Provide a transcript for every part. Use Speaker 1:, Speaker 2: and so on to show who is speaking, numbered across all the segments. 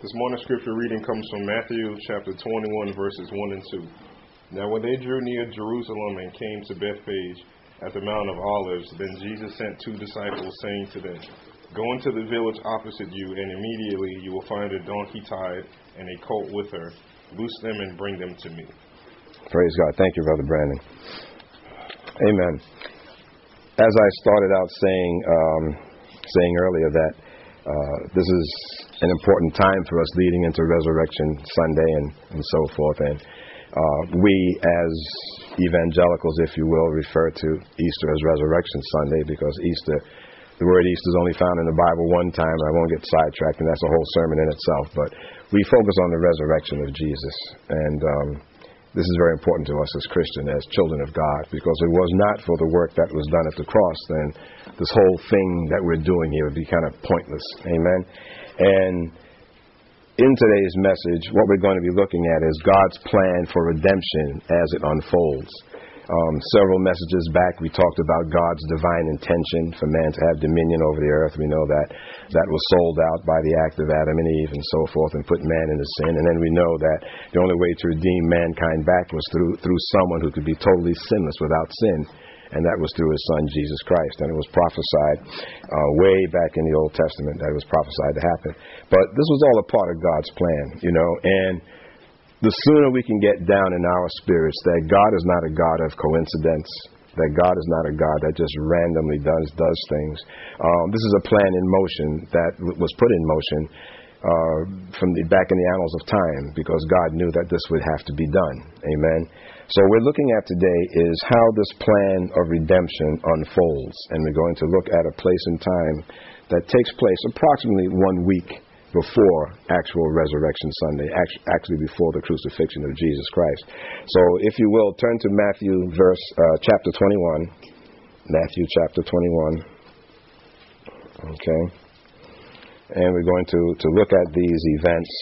Speaker 1: This morning's scripture reading comes from Matthew chapter 21, verses 1 and 2. Now, when they drew near Jerusalem and came to Bethphage at the Mount of Olives, then Jesus sent two disciples, saying to them, Go into the village opposite you, and immediately you will find a donkey tied and a colt with her. Loose them and bring them to me.
Speaker 2: Praise God. Thank you, Brother Brandon. Amen. As I started out saying, um, saying earlier that uh, this is an important time for us leading into Resurrection Sunday and, and so forth. And uh, we, as evangelicals, if you will, refer to Easter as Resurrection Sunday because Easter, the word Easter is only found in the Bible one time. I won't get sidetracked, and that's a whole sermon in itself. But we focus on the resurrection of Jesus. And um, this is very important to us as Christians, as children of God, because it was not for the work that was done at the cross, then this whole thing that we're doing here would be kind of pointless. Amen. And in today's message, what we're going to be looking at is God's plan for redemption as it unfolds. Um, several messages back, we talked about God's divine intention for man to have dominion over the earth. We know that that was sold out by the act of Adam and Eve and so forth and put man into sin. And then we know that the only way to redeem mankind back was through, through someone who could be totally sinless without sin. And that was through his son, Jesus Christ. And it was prophesied uh, way back in the Old Testament that it was prophesied to happen. But this was all a part of God's plan, you know. And the sooner we can get down in our spirits that God is not a God of coincidence, that God is not a God that just randomly does does things. Um, this is a plan in motion that was put in motion uh, from the back in the annals of time because God knew that this would have to be done. Amen. So we're looking at today is how this plan of redemption unfolds, and we're going to look at a place in time that takes place approximately one week before actual Resurrection Sunday, actually before the crucifixion of Jesus Christ. So, if you will, turn to Matthew, verse uh, chapter 21. Matthew chapter 21. Okay. And we're going to, to look at these events.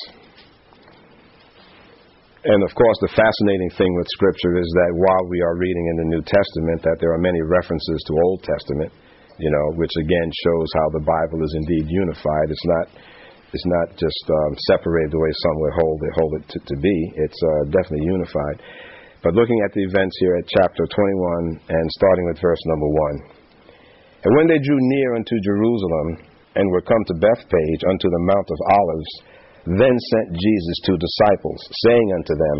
Speaker 2: And of course, the fascinating thing with Scripture is that while we are reading in the New Testament, that there are many references to Old Testament, you know, which again shows how the Bible is indeed unified. It's not it's not just um, separated the way some would hold it, hold it to, to be. It's uh, definitely unified. But looking at the events here at chapter 21 and starting with verse number 1. And when they drew near unto Jerusalem and were come to Bethphage unto the Mount of Olives, then sent Jesus two disciples, saying unto them,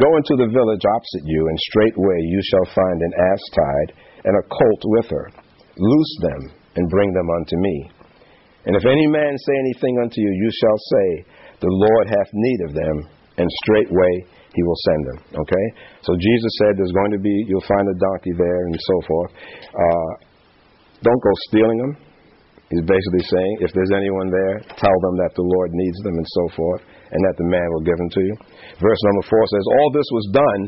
Speaker 2: Go into the village opposite you, and straightway you shall find an ass tied, and a colt with her. Loose them, and bring them unto me. And if any man say anything unto you, you shall say, The Lord hath need of them, and straightway he will send them. Okay? So Jesus said there's going to be, you'll find a donkey there and so forth. Uh, don't go stealing them. He's basically saying, if there's anyone there, tell them that the Lord needs them and so forth and that the man will give them to you. Verse number four says, All this was done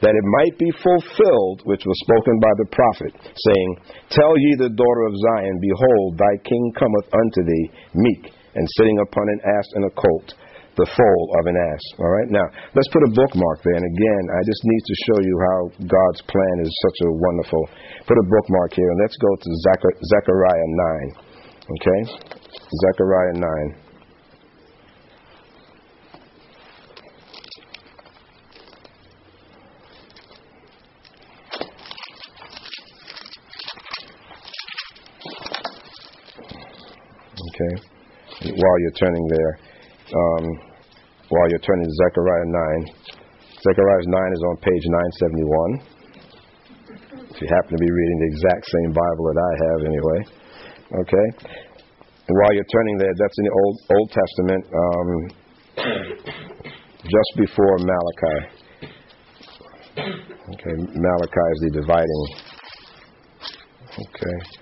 Speaker 2: that it might be fulfilled, which was spoken by the prophet, saying, Tell ye the daughter of Zion, Behold, thy king cometh unto thee, meek, and sitting upon an ass and a colt, the foal of an ass. All right, now let's put a bookmark there. And again, I just need to show you how God's plan is such a wonderful. Put a bookmark here, and let's go to Zechariah 9. Okay? Zechariah 9. Okay? While you're turning there, um, while you're turning to Zechariah 9, Zechariah 9 is on page 971. If you happen to be reading the exact same Bible that I have, anyway. Okay? And while you're turning there, that's in the Old, Old Testament, um, just before Malachi. Okay, Malachi is the dividing. Okay.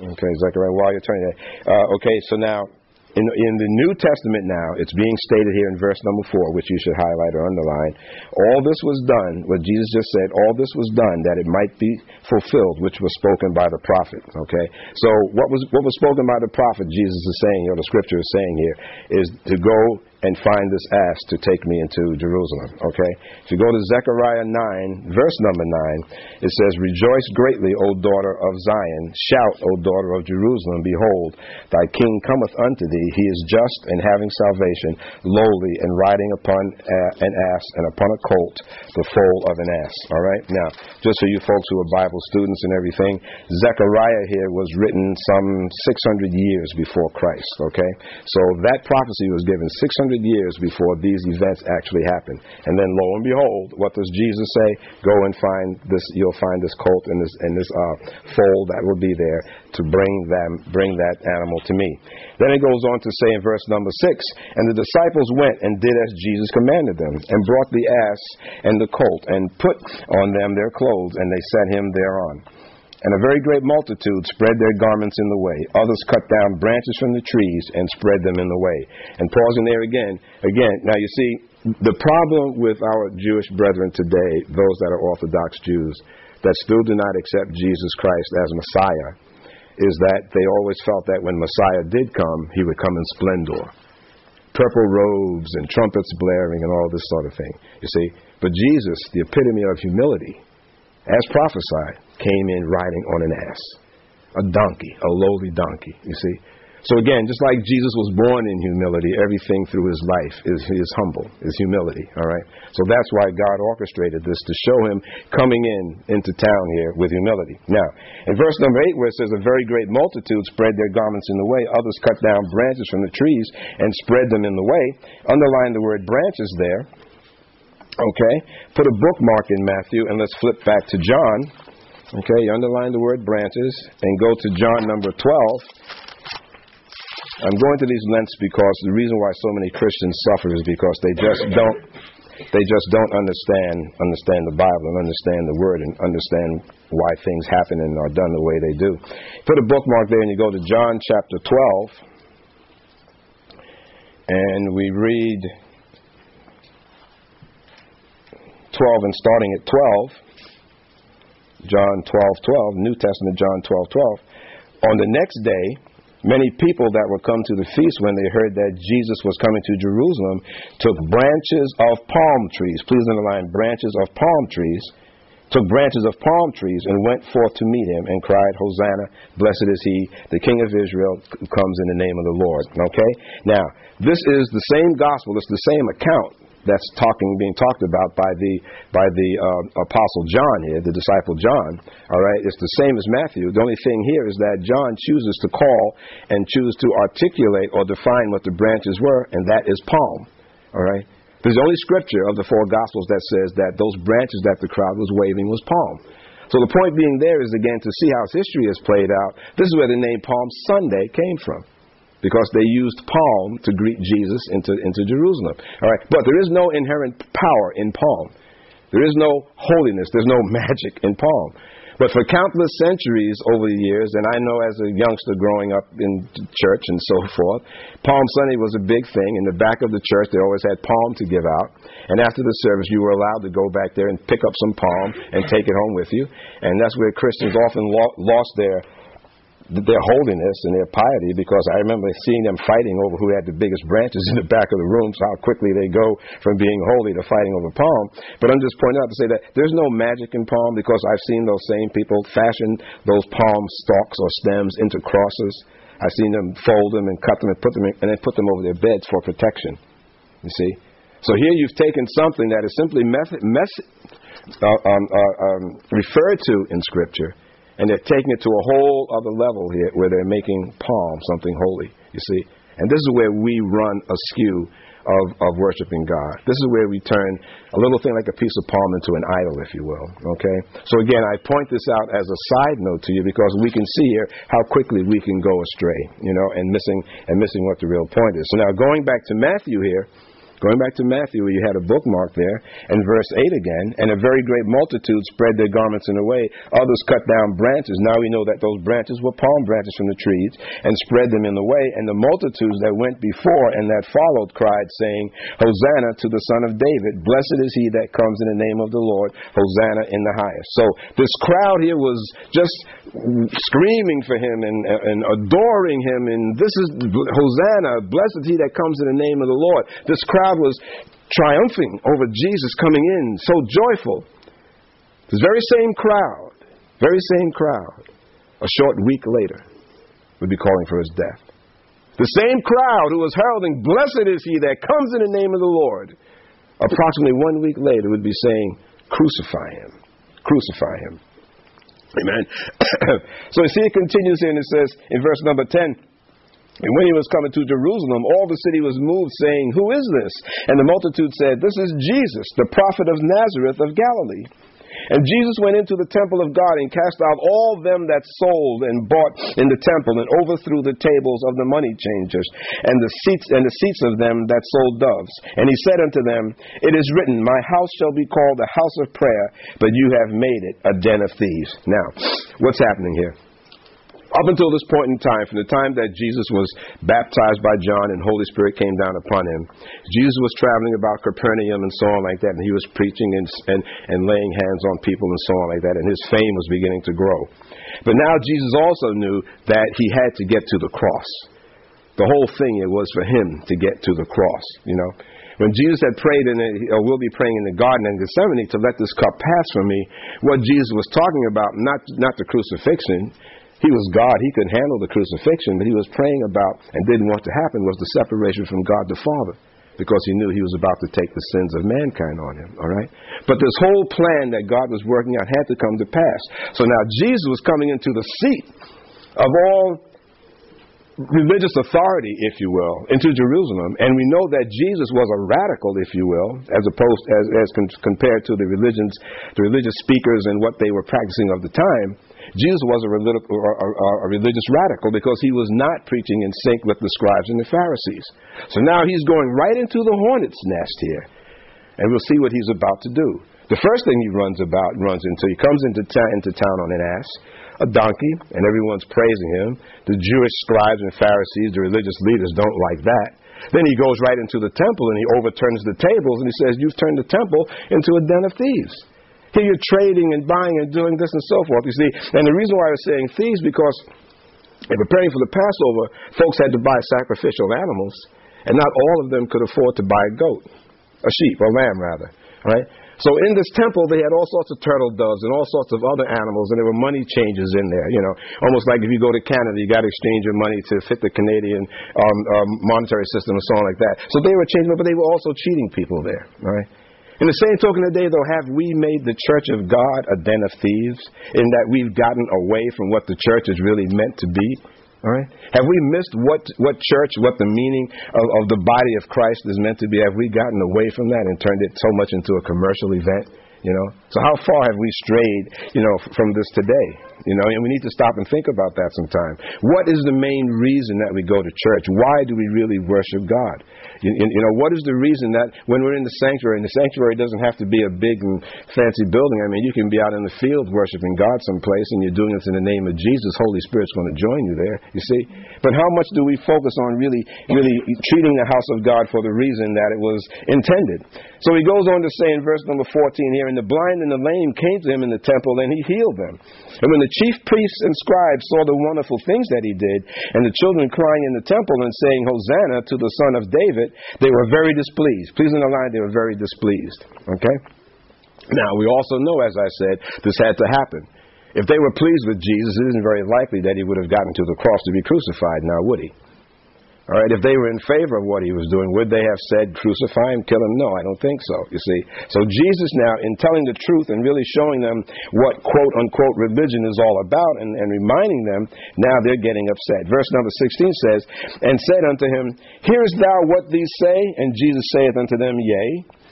Speaker 2: Okay, Zechariah, while you're turning there. Uh, okay, so now in, in the New Testament now, it's being stated here in verse number four, which you should highlight or underline. All this was done, what Jesus just said, all this was done that it might be fulfilled, which was spoken by the prophet. Okay? So what was what was spoken by the prophet, Jesus is saying, or the scripture is saying here, is to go and find this ass to take me into Jerusalem. Okay? If you go to Zechariah 9, verse number 9, it says, Rejoice greatly, O daughter of Zion. Shout, O daughter of Jerusalem. Behold, thy king cometh unto thee. He is just and having salvation, lowly and riding upon uh, an ass and upon a colt, the foal of an ass. All right? Now, just for you folks who are Bible students and everything, Zechariah here was written some 600 years before Christ. Okay? So that prophecy was given 600 years before these events actually happened. And then lo and behold, what does Jesus say? Go and find this, you'll find this colt and this, and this uh, foal that will be there to bring them, bring that animal to me. Then it goes on to say in verse number six, and the disciples went and did as Jesus commanded them, and brought the ass and the colt, and put on them their clothes, and they set him thereon. And a very great multitude spread their garments in the way. Others cut down branches from the trees and spread them in the way. And pausing there again, again, now you see, the problem with our Jewish brethren today, those that are Orthodox Jews, that still do not accept Jesus Christ as Messiah, is that they always felt that when Messiah did come, he would come in splendor. Purple robes and trumpets blaring and all this sort of thing. You see? But Jesus, the epitome of humility, as prophesied, came in riding on an ass, a donkey, a lowly donkey, you see. So again, just like Jesus was born in humility, everything through his life is, is humble, is humility, all right? So that's why God orchestrated this to show him coming in into town here with humility. Now, in verse number 8 where it says a very great multitude spread their garments in the way, others cut down branches from the trees and spread them in the way, underline the word branches there. Okay? Put a bookmark in Matthew and let's flip back to John. Okay, you underline the word branches and go to John number 12. I'm going to these lengths because the reason why so many Christians suffer is because they just don't they just don't understand understand the Bible and understand the word and understand why things happen and are done the way they do. Put a bookmark there and you go to John chapter 12 and we read 12 and starting at 12 John 12, 12, New Testament, John 12, 12. On the next day, many people that were come to the feast when they heard that Jesus was coming to Jerusalem took branches of palm trees. Please underline branches of palm trees. Took branches of palm trees and went forth to meet him and cried, Hosanna, blessed is he, the King of Israel who comes in the name of the Lord. Okay? Now, this is the same gospel, it's the same account that's talking being talked about by the by the uh, apostle John here, the disciple John. All right, it's the same as Matthew. The only thing here is that John chooses to call and choose to articulate or define what the branches were, and that is palm. All right. There's only scripture of the four gospels that says that those branches that the crowd was waving was palm. So the point being there is again to see how history has played out. This is where the name Palm Sunday came from because they used palm to greet Jesus into, into Jerusalem. All right, but there is no inherent power in palm. There is no holiness. There's no magic in palm. But for countless centuries over the years, and I know as a youngster growing up in church and so forth, Palm Sunday was a big thing. In the back of the church, they always had palm to give out. And after the service, you were allowed to go back there and pick up some palm and take it home with you. And that's where Christians often lo- lost their their holiness and their piety because I remember seeing them fighting over who had the biggest branches in the back of the rooms, how quickly they go from being holy to fighting over palm. But I'm just pointing out to say that there's no magic in palm because I've seen those same people fashion those palm stalks or stems into crosses. I've seen them fold them and cut them and put them in, and then put them over their beds for protection. You see? So here you've taken something that is simply method, mess, uh, um, uh, um, referred to in Scripture and they're taking it to a whole other level here where they're making palm something holy, you see. And this is where we run askew of, of worshiping God. This is where we turn a little thing like a piece of palm into an idol, if you will. Okay? So again, I point this out as a side note to you because we can see here how quickly we can go astray, you know, and missing and missing what the real point is. So now going back to Matthew here, Going back to Matthew, where you had a bookmark there, and verse 8 again, and a very great multitude spread their garments in the way. Others cut down branches. Now we know that those branches were palm branches from the trees, and spread them in the way. And the multitudes that went before and that followed cried, saying, Hosanna to the Son of David. Blessed is he that comes in the name of the Lord. Hosanna in the highest. So this crowd here was just screaming for him and, and adoring him, and this is Hosanna. Blessed is he that comes in the name of the Lord. This crowd was triumphing over Jesus coming in, so joyful. This very same crowd, very same crowd, a short week later, would be calling for his death. The same crowd who was heralding, Blessed is he that comes in the name of the Lord, approximately one week later would be saying, Crucify him. Crucify him. Amen. so you see, it continues here and it says in verse number 10 and when he was coming to Jerusalem, all the city was moved, saying, Who is this? And the multitude said, This is Jesus, the prophet of Nazareth of Galilee. And Jesus went into the temple of God and cast out all them that sold and bought in the temple, and overthrew the tables of the money changers, and the seats and the seats of them that sold doves. And he said unto them, It is written, My house shall be called a house of prayer, but you have made it a den of thieves. Now, what's happening here? Up until this point in time, from the time that Jesus was baptized by John and Holy Spirit came down upon him, Jesus was traveling about Capernaum and so on like that, and he was preaching and, and, and laying hands on people and so on like that, and his fame was beginning to grow. But now Jesus also knew that he had to get to the cross. The whole thing it was for him to get to the cross, you know. When Jesus had prayed, in the, or will be praying in the Garden of Gethsemane to let this cup pass from me, what Jesus was talking about, not, not the crucifixion, he was God. He could handle the crucifixion, but he was praying about and didn't want to happen was the separation from God the Father because he knew he was about to take the sins of mankind on him. All right? But this whole plan that God was working out had to come to pass. So now Jesus was coming into the seat of all religious authority, if you will, into Jerusalem, and we know that Jesus was a radical, if you will, as opposed as, as compared to the religions, the religious speakers and what they were practicing of the time. Jesus was a, a, religious radical because he was not preaching in sync with the scribes and the Pharisees. So now he's going right into the hornet's nest here, and we'll see what he's about to do. The first thing he runs about runs into he comes into, ta- into town on an ass a donkey, and everyone's praising him. The Jewish scribes and Pharisees, the religious leaders, don't like that. Then he goes right into the temple and he overturns the tables and he says, You've turned the temple into a den of thieves. Here you're trading and buying and doing this and so forth. You see, and the reason why I was saying thieves because in preparing for the Passover, folks had to buy sacrificial animals, and not all of them could afford to buy a goat, a sheep, a lamb rather. Right? So in this temple, they had all sorts of turtle doves and all sorts of other animals, and there were money changes in there. You know, almost like if you go to Canada, you got to exchange your money to fit the Canadian um, um, monetary system and so on like that. So they were changing, but they were also cheating people there. Right? In the same token today, though, have we made the church of God a den of thieves in that we've gotten away from what the church is really meant to be? All right? Have we missed what, what church, what the meaning of, of the body of Christ is meant to be? Have we gotten away from that and turned it so much into a commercial event? You know? So how far have we strayed, you know, from this today? You know, and we need to stop and think about that sometime. What is the main reason that we go to church? Why do we really worship God? You, you, know, what is the reason that when we're in the sanctuary, and the sanctuary doesn't have to be a big and fancy building. I mean, you can be out in the field worshiping God someplace, and you're doing this in the name of Jesus. Holy Spirit's going to join you there. You see, but how much do we focus on really, really treating the house of God for the reason that it was intended? So he goes on to say in verse number 14 here, and the blind and the lame came to him in the temple, and he healed them. And when the chief priests and scribes saw the wonderful things that he did, and the children crying in the temple and saying, Hosanna to the Son of David, they were very displeased. Please underline, they were very displeased. Okay? Now, we also know, as I said, this had to happen. If they were pleased with Jesus, it isn't very likely that he would have gotten to the cross to be crucified, now would he? All right, if they were in favor of what he was doing, would they have said, crucify him, kill him? No, I don't think so, you see. So Jesus now, in telling the truth and really showing them what quote unquote religion is all about and, and reminding them, now they're getting upset. Verse number 16 says, And said unto him, Hearest thou what these say? And Jesus saith unto them, Yea.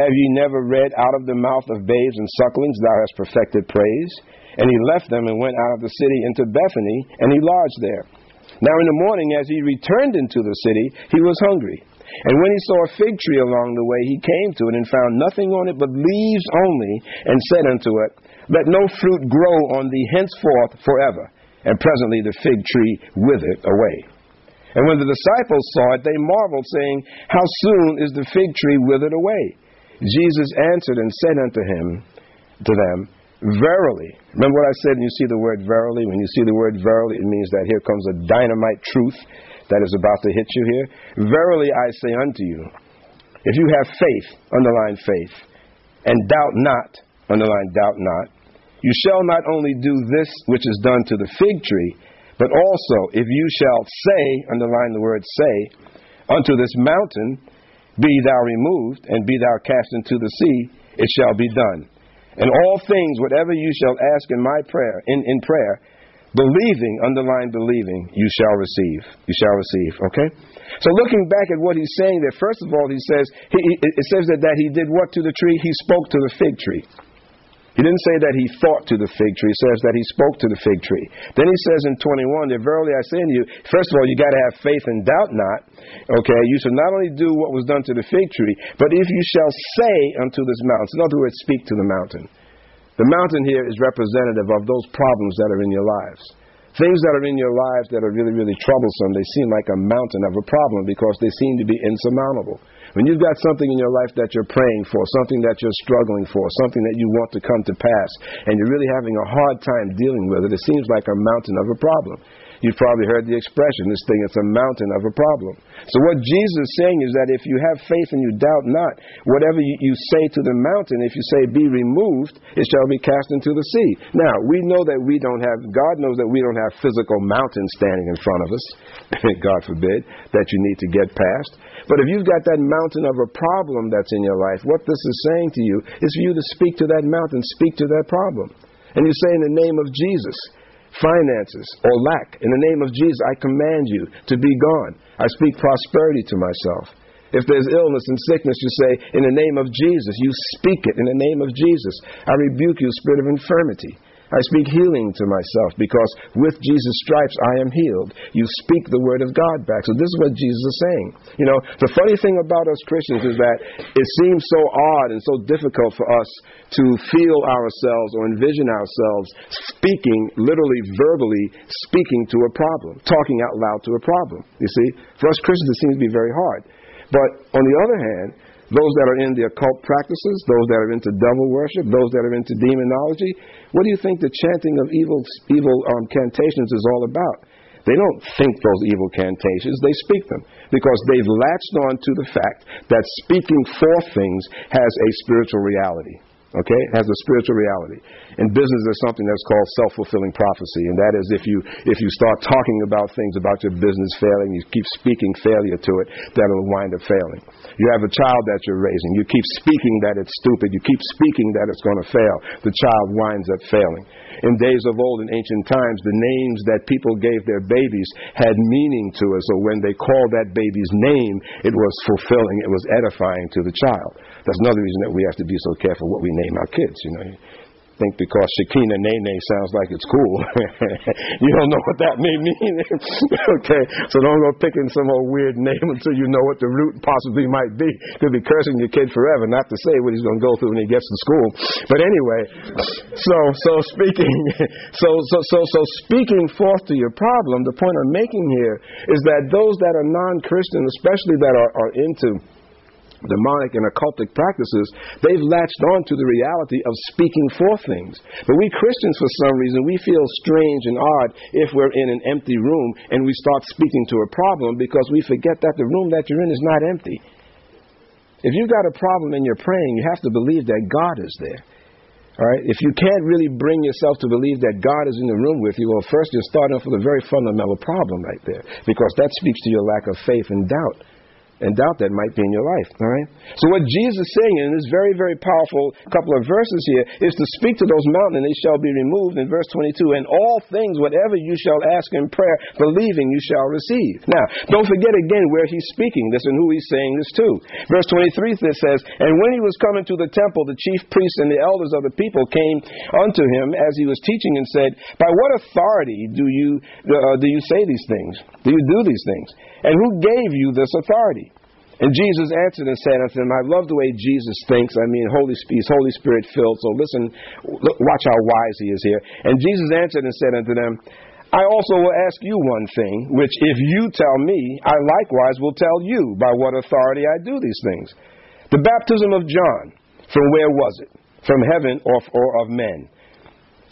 Speaker 2: Have ye never read out of the mouth of babes and sucklings, thou hast perfected praise? And he left them and went out of the city into Bethany, and he lodged there. Now in the morning, as he returned into the city, he was hungry. And when he saw a fig tree along the way, he came to it and found nothing on it but leaves only, and said unto it, Let no fruit grow on thee henceforth forever. And presently the fig tree withered away. And when the disciples saw it, they marveled, saying, How soon is the fig tree withered away? Jesus answered and said unto him, to them, Verily. Remember what I said when you see the word verily? When you see the word verily, it means that here comes a dynamite truth that is about to hit you here. Verily I say unto you, if you have faith, underline faith, and doubt not, underline doubt not, you shall not only do this which is done to the fig tree, but also if you shall say, underline the word say, unto this mountain, be thou removed, and be thou cast into the sea, it shall be done. And all things, whatever you shall ask in my prayer, in, in prayer, believing, underline believing, you shall receive. You shall receive. Okay? So looking back at what he's saying there, first of all, he says, he, it says that, that he did what to the tree? He spoke to the fig tree. He didn't say that he thought to the fig tree. He says that he spoke to the fig tree. Then he says in 21 that verily I say unto you, first of all, you got to have faith and doubt not. Okay, you should not only do what was done to the fig tree, but if you shall say unto this mountain, in other words, speak to the mountain. The mountain here is representative of those problems that are in your lives. Things that are in your lives that are really, really troublesome, they seem like a mountain of a problem because they seem to be insurmountable. When you've got something in your life that you're praying for, something that you're struggling for, something that you want to come to pass, and you're really having a hard time dealing with it, it seems like a mountain of a problem. You've probably heard the expression, this thing is a mountain of a problem. So what Jesus is saying is that if you have faith and you doubt not, whatever you, you say to the mountain, if you say be removed, it shall be cast into the sea. Now, we know that we don't have, God knows that we don't have physical mountains standing in front of us, God forbid, that you need to get past. But if you've got that mountain of a problem that's in your life, what this is saying to you is for you to speak to that mountain, speak to that problem. And you say, in the name of Jesus, finances or lack. In the name of Jesus, I command you to be gone. I speak prosperity to myself. If there's illness and sickness, you say, In the name of Jesus, you speak it in the name of Jesus. I rebuke you, spirit of infirmity. I speak healing to myself because with Jesus' stripes I am healed. You speak the word of God back. So this is what Jesus is saying. You know, the funny thing about us Christians is that it seems so odd and so difficult for us to feel ourselves or envision ourselves speaking, literally verbally speaking to a problem, talking out loud to a problem. You see, for us Christians it seems to be very hard. But on the other hand, those that are in the occult practices, those that are into devil worship, those that are into demonology. What do you think the chanting of evil, evil um, cantations is all about? They don't think those evil cantations, they speak them because they've latched on to the fact that speaking for things has a spiritual reality. Okay? It has a spiritual reality. In business, there's something that's called self-fulfilling prophecy, and that is if you if you start talking about things about your business failing, you keep speaking failure to it, that will wind up failing. You have a child that you're raising, you keep speaking that it's stupid, you keep speaking that it's going to fail. The child winds up failing. In days of old, in ancient times, the names that people gave their babies had meaning to us. So when they called that baby's name, it was fulfilling, it was edifying to the child. That's another reason that we have to be so careful what we name our kids. You know, think because Shakina Nene sounds like it's cool. you don't know what that may mean. okay, so don't go picking some old weird name until you know what the root possibly might be. Could be cursing your kid forever, not to say what he's going to go through when he gets to school. But anyway, so so speaking, so so so so speaking forth to your problem. The point I'm making here is that those that are non-Christian, especially that are, are into demonic and occultic practices, they've latched on to the reality of speaking for things. But we Christians, for some reason, we feel strange and odd if we're in an empty room and we start speaking to a problem because we forget that the room that you're in is not empty. If you've got a problem and you're praying, you have to believe that God is there. All right? If you can't really bring yourself to believe that God is in the room with you, well, first you're starting off with a very fundamental problem right there because that speaks to your lack of faith and doubt and doubt that might be in your life. All right? So what Jesus is saying in this very, very powerful couple of verses here is to speak to those mountains, and they shall be removed in verse 22. And all things, whatever you shall ask in prayer, believing you shall receive. Now, don't forget again where he's speaking this and who he's saying this to. Verse 23 this says, And when he was coming to the temple, the chief priests and the elders of the people came unto him as he was teaching and said, By what authority do you uh, do you say these things? Do you do these things? And who gave you this authority? And Jesus answered and said unto them, I love the way Jesus thinks. I mean, Holy Spirit, Holy Spirit filled. So listen, look, watch how wise he is here. And Jesus answered and said unto them, I also will ask you one thing, which if you tell me, I likewise will tell you by what authority I do these things. The baptism of John, from where was it? From heaven or, or of men?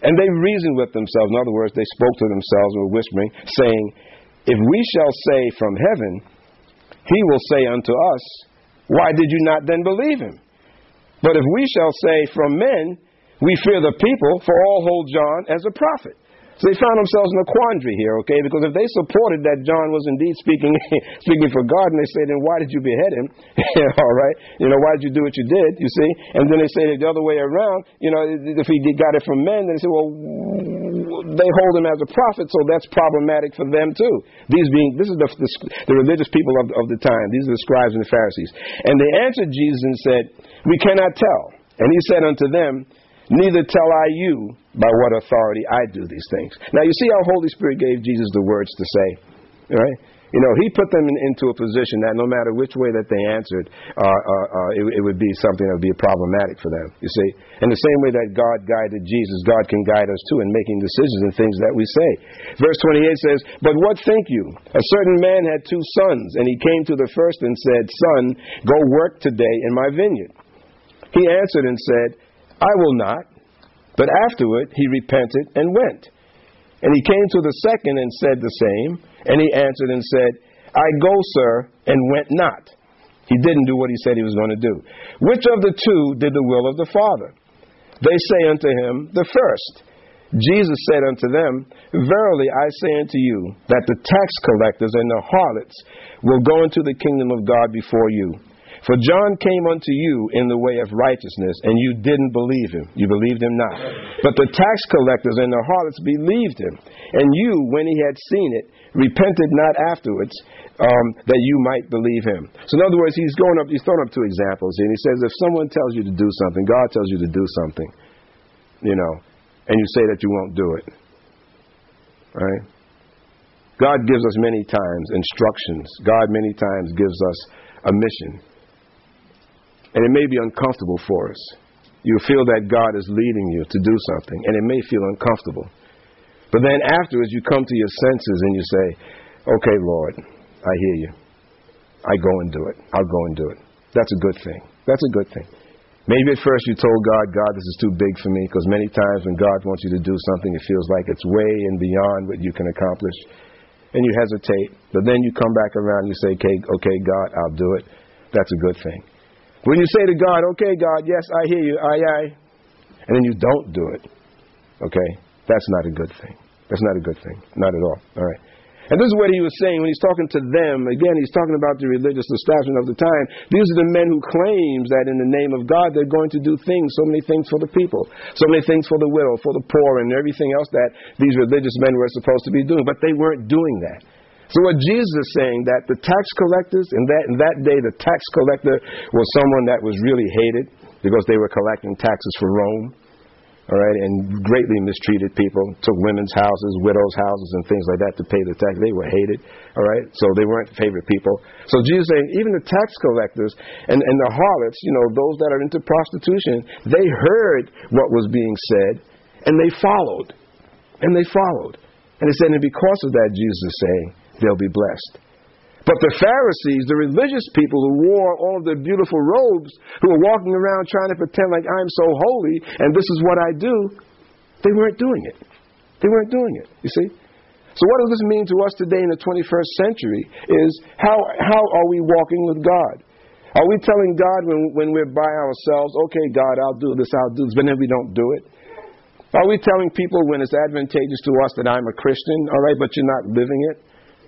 Speaker 2: And they reasoned with themselves. In other words, they spoke to themselves and were whispering, saying, If we shall say from heaven, he will say unto us, Why did you not then believe him? But if we shall say from men, we fear the people, for all hold John as a prophet. So they found themselves in a quandary here, okay? Because if they supported that John was indeed speaking speaking for God, and they say, then why did you behead him? All right, you know, why did you do what you did? You see, and then they say it the other way around. You know, if he got it from men, then they say, well, they hold him as a prophet, so that's problematic for them too. These being, this is the the, the religious people of, of the time. These are the scribes and the Pharisees, and they answered Jesus and said, we cannot tell. And he said unto them, Neither tell I you by what authority I do these things. Now, you see how Holy Spirit gave Jesus the words to say, right? You know, he put them in, into a position that no matter which way that they answered, uh, uh, uh, it, it, would be something that would be problematic for them. You see, in the same way that God guided Jesus, God can guide us too in making decisions and things that we say. Verse 28 says, "But what think you? A certain man had two sons, and he came to the first and said, Son, go work today in my vineyard. He answered and said, I will not. But afterward he repented and went. And he came to the second and said the same. And he answered and said, I go, sir, and went not. He didn't do what he said he was going to do. Which of the two did the will of the Father? They say unto him, The first. Jesus said unto them, Verily I say unto you, that the tax collectors and the harlots will go into the kingdom of God before you. For John came unto you in the way of righteousness, and you didn't believe him. You believed him not. But the tax collectors and the harlots believed him. And you, when he had seen it, repented not afterwards, um, that you might believe him. So, in other words, he's going up. He's throwing up two examples, and he says, if someone tells you to do something, God tells you to do something, you know, and you say that you won't do it, right? God gives us many times instructions. God many times gives us a mission. And it may be uncomfortable for us. You feel that God is leading you to do something, and it may feel uncomfortable. But then afterwards, you come to your senses and you say, Okay, Lord, I hear you. I go and do it. I'll go and do it. That's a good thing. That's a good thing. Maybe at first you told God, God, this is too big for me, because many times when God wants you to do something, it feels like it's way and beyond what you can accomplish. And you hesitate. But then you come back around and you say, okay, okay, God, I'll do it. That's a good thing. When you say to God, okay, God, yes, I hear you, aye, aye, and then you don't do it, okay, that's not a good thing. That's not a good thing. Not at all. All right. And this is what he was saying when he's talking to them. Again, he's talking about the religious establishment of the time. These are the men who claims that in the name of God they're going to do things, so many things for the people, so many things for the widow, for the poor, and everything else that these religious men were supposed to be doing. But they weren't doing that. So what Jesus is saying that the tax collectors in that in that day the tax collector was someone that was really hated because they were collecting taxes for Rome. All right, and greatly mistreated people, took women's houses, widows' houses, and things like that to pay the tax. They were hated. All right, so they weren't favorite people. So Jesus saying, even the tax collectors and, and the harlots, you know, those that are into prostitution, they heard what was being said, and they followed, and they followed. And he said, and because of that, Jesus is saying, they'll be blessed. But the Pharisees, the religious people who wore all the beautiful robes, who were walking around trying to pretend like I'm so holy and this is what I do, they weren't doing it. They weren't doing it, you see? So, what does this mean to us today in the 21st century? Is how, how are we walking with God? Are we telling God when, when we're by ourselves, okay, God, I'll do this, I'll do this, but then we don't do it? Are we telling people when it's advantageous to us that I'm a Christian, all right, but you're not living it?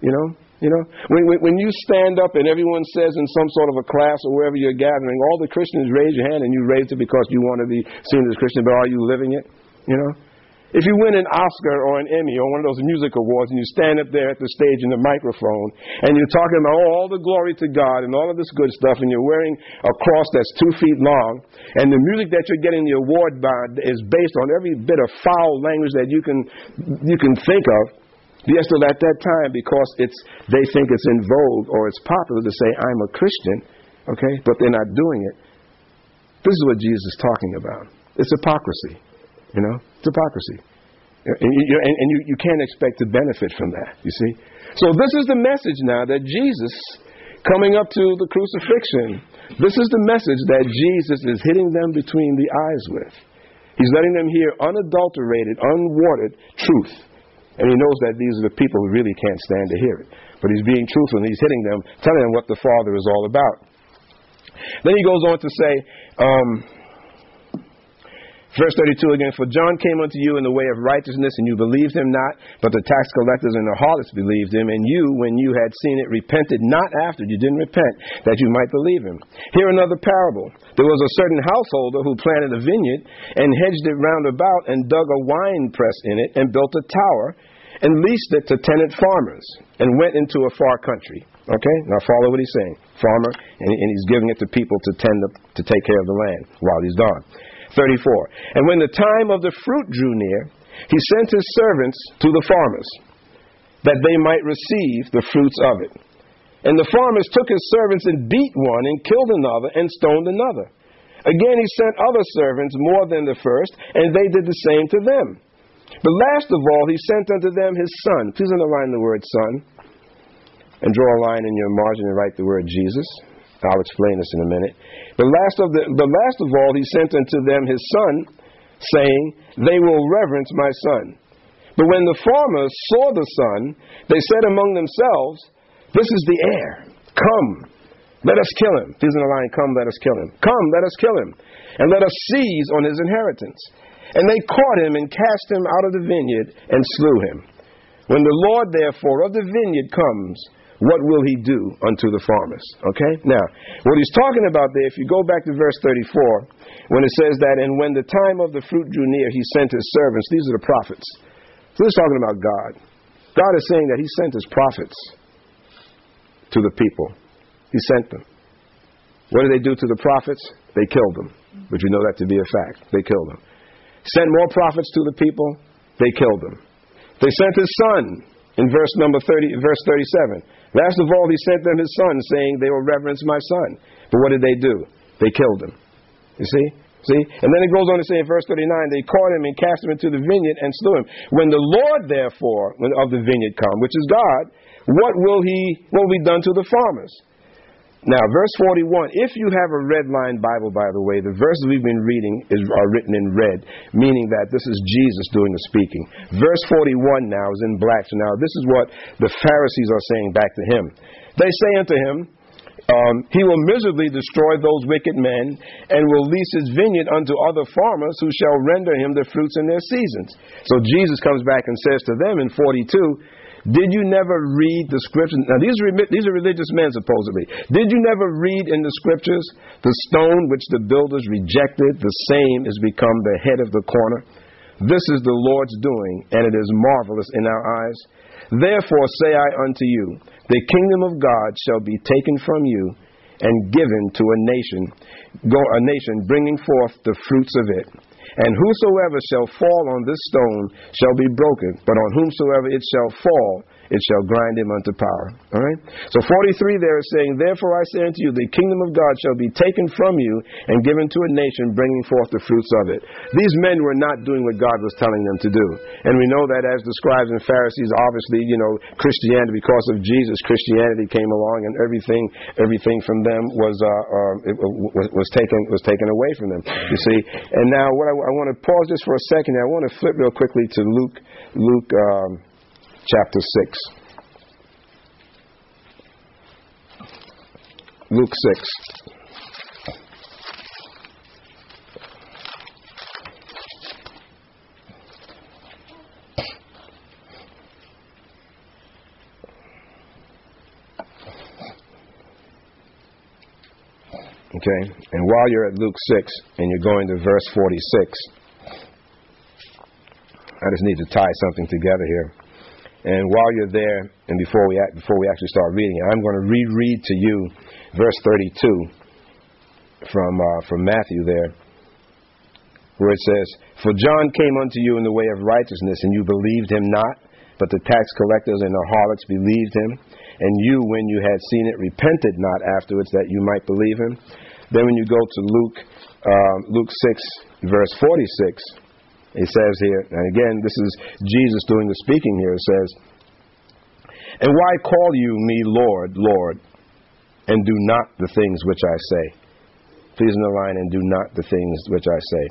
Speaker 2: You know, you know, when, when, when you stand up and everyone says in some sort of a class or wherever you're gathering, all the Christians raise your hand and you raise it because you want to be seen as Christian, but are you living it? You know? If you win an Oscar or an Emmy or one of those music awards and you stand up there at the stage in the microphone and you're talking about oh, all the glory to God and all of this good stuff and you're wearing a cross that's two feet long and the music that you're getting the award by is based on every bit of foul language that you can you can think of, Yes, still at that time because it's they think it's in vogue or it's popular to say I'm a Christian, okay, but they're not doing it. This is what Jesus is talking about. It's hypocrisy, you know. It's hypocrisy, and, you, and, you, you can't expect to benefit from that. You see. So this is the message now that Jesus, coming up to the crucifixion, this is the message that Jesus is hitting them between the eyes with. He's letting them hear unadulterated, unwatered truth. And he knows that these are the people who really can't stand to hear it. But he's being truthful and he's hitting them, telling them what the Father is all about. Then he goes on to say, um, Verse 32 again, For John came unto you in the way of righteousness, and you believed him not, but the tax collectors and the harlots believed him, and you, when you had seen it, repented not after, you didn't repent, that you might believe him. Here another parable. There was a certain householder who planted a vineyard, and hedged it round about, and dug a wine press in it, and built a tower, and leased it to tenant farmers, and went into a far country. Okay, now follow what he's saying. Farmer, and, and he's giving it to people to tend the, to take care of the land while he's gone. 34. And when the time of the fruit drew near, he sent his servants to the farmers, that they might receive the fruits of it. And the farmers took his servants and beat one, and killed another, and stoned another. Again he sent other servants more than the first, and they did the same to them. But last of all, he sent unto them his son. Please underline the word son, and draw a line in your margin and write the word Jesus. I'll explain this in a minute. The last of the, the last of all he sent unto them his son, saying, They will reverence my son. But when the farmers saw the son, they said among themselves, This is the heir. Come, let us kill him. He's in the line, Come, let us kill him. Come, let us kill him. And let us seize on his inheritance. And they caught him and cast him out of the vineyard and slew him. When the Lord, therefore, of the vineyard comes, what will he do unto the farmers? Okay? Now, what he's talking about there, if you go back to verse 34, when it says that, and when the time of the fruit drew near, he sent his servants. These are the prophets. So this is talking about God. God is saying that he sent his prophets to the people. He sent them. What did they do to the prophets? They killed them. But you know that to be a fact. They killed them. Sent more prophets to the people. They killed them. They sent his son in verse number 30, verse 37. Last of all, he sent them his son, saying, They will reverence my son. But what did they do? They killed him. You see? See? And then it goes on to say in verse 39, they caught him and cast him into the vineyard and slew him. When the Lord, therefore, of the vineyard come, which is God, what will he, what will be done to the farmers? Now, verse 41, if you have a red line Bible, by the way, the verses we've been reading is, are written in red, meaning that this is Jesus doing the speaking. Verse 41 now is in black. So now this is what the Pharisees are saying back to him. They say unto him, um, he will miserably destroy those wicked men and will lease his vineyard unto other farmers who shall render him the fruits in their seasons. So Jesus comes back and says to them in 42, did you never read the scriptures? Now, these are, these are religious men, supposedly. Did you never read in the scriptures the stone which the builders rejected, the same is become the head of the corner? This is the Lord's doing, and it is marvelous in our eyes. Therefore say I unto you, the kingdom of God shall be taken from you and given to a nation, a nation bringing forth the fruits of it. And whosoever shall fall on this stone shall be broken, but on whomsoever it shall fall, it shall grind him unto power. All right? So 43 there is saying, Therefore I say unto you, the kingdom of God shall be taken from you and given to a nation, bringing forth the fruits of it. These men were not doing what God was telling them to do. And we know that as the scribes and Pharisees, obviously, you know, Christianity, because of Jesus, Christianity came along and everything, everything from them was, uh, uh, was, was, taken, was taken away from them. You see? And now what I, I want to pause just for a second. I want to flip real quickly to Luke, Luke, um, chapter 6. Luke 6. Okay? And while you're at Luke 6 and you're going to verse 46, I just need to tie something together here. And while you're there, and before we, before we actually start reading it, I'm going to reread to you verse 32 from, uh, from Matthew there, where it says, For John came unto you in the way of righteousness, and you believed him not, But the tax collectors and the harlots believed him. And you, when you had seen it, repented not afterwards that you might believe him. Then when you go to Luke, um, Luke 6, verse 46, it says here, and again, this is Jesus doing the speaking here. It says, And why call you me Lord, Lord, and do not the things which I say? Please in the line and do not the things which I say.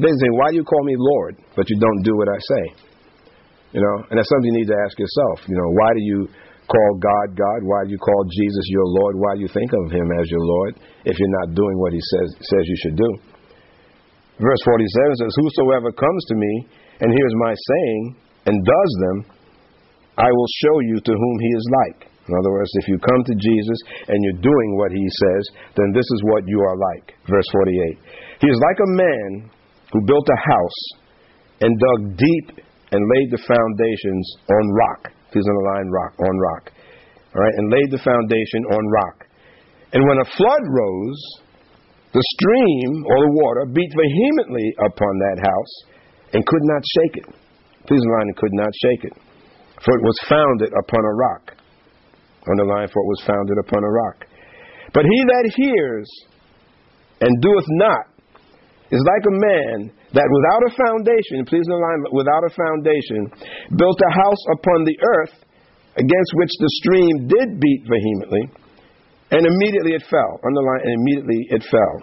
Speaker 2: They say, Why do you call me Lord, but you don't do what I say? You know, and that's something you need to ask yourself. You know, why do you call God God? Why do you call Jesus your Lord? Why do you think of him as your Lord if you're not doing what he says says you should do? Verse 47 says, Whosoever comes to me and hears my saying and does them, I will show you to whom he is like. In other words, if you come to Jesus and you're doing what he says, then this is what you are like. Verse 48. He is like a man who built a house and dug deep and laid the foundations on rock. Please underline rock, on rock. All right, and laid the foundation on rock. And when a flood rose, the stream or the water beat vehemently upon that house and could not shake it. Please underline, it could not shake it. For it was founded upon a rock. Underline, for it was founded upon a rock. But he that hears and doeth not is like a man that without a foundation, please underline, without a foundation, built a house upon the earth against which the stream did beat vehemently and immediately it fell. Underline, and immediately it fell.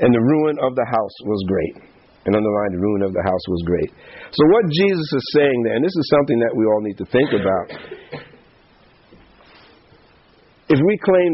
Speaker 2: And the ruin of the house was great. And underline, the ruin of the house was great. So, what Jesus is saying there, and this is something that we all need to think about. If we claim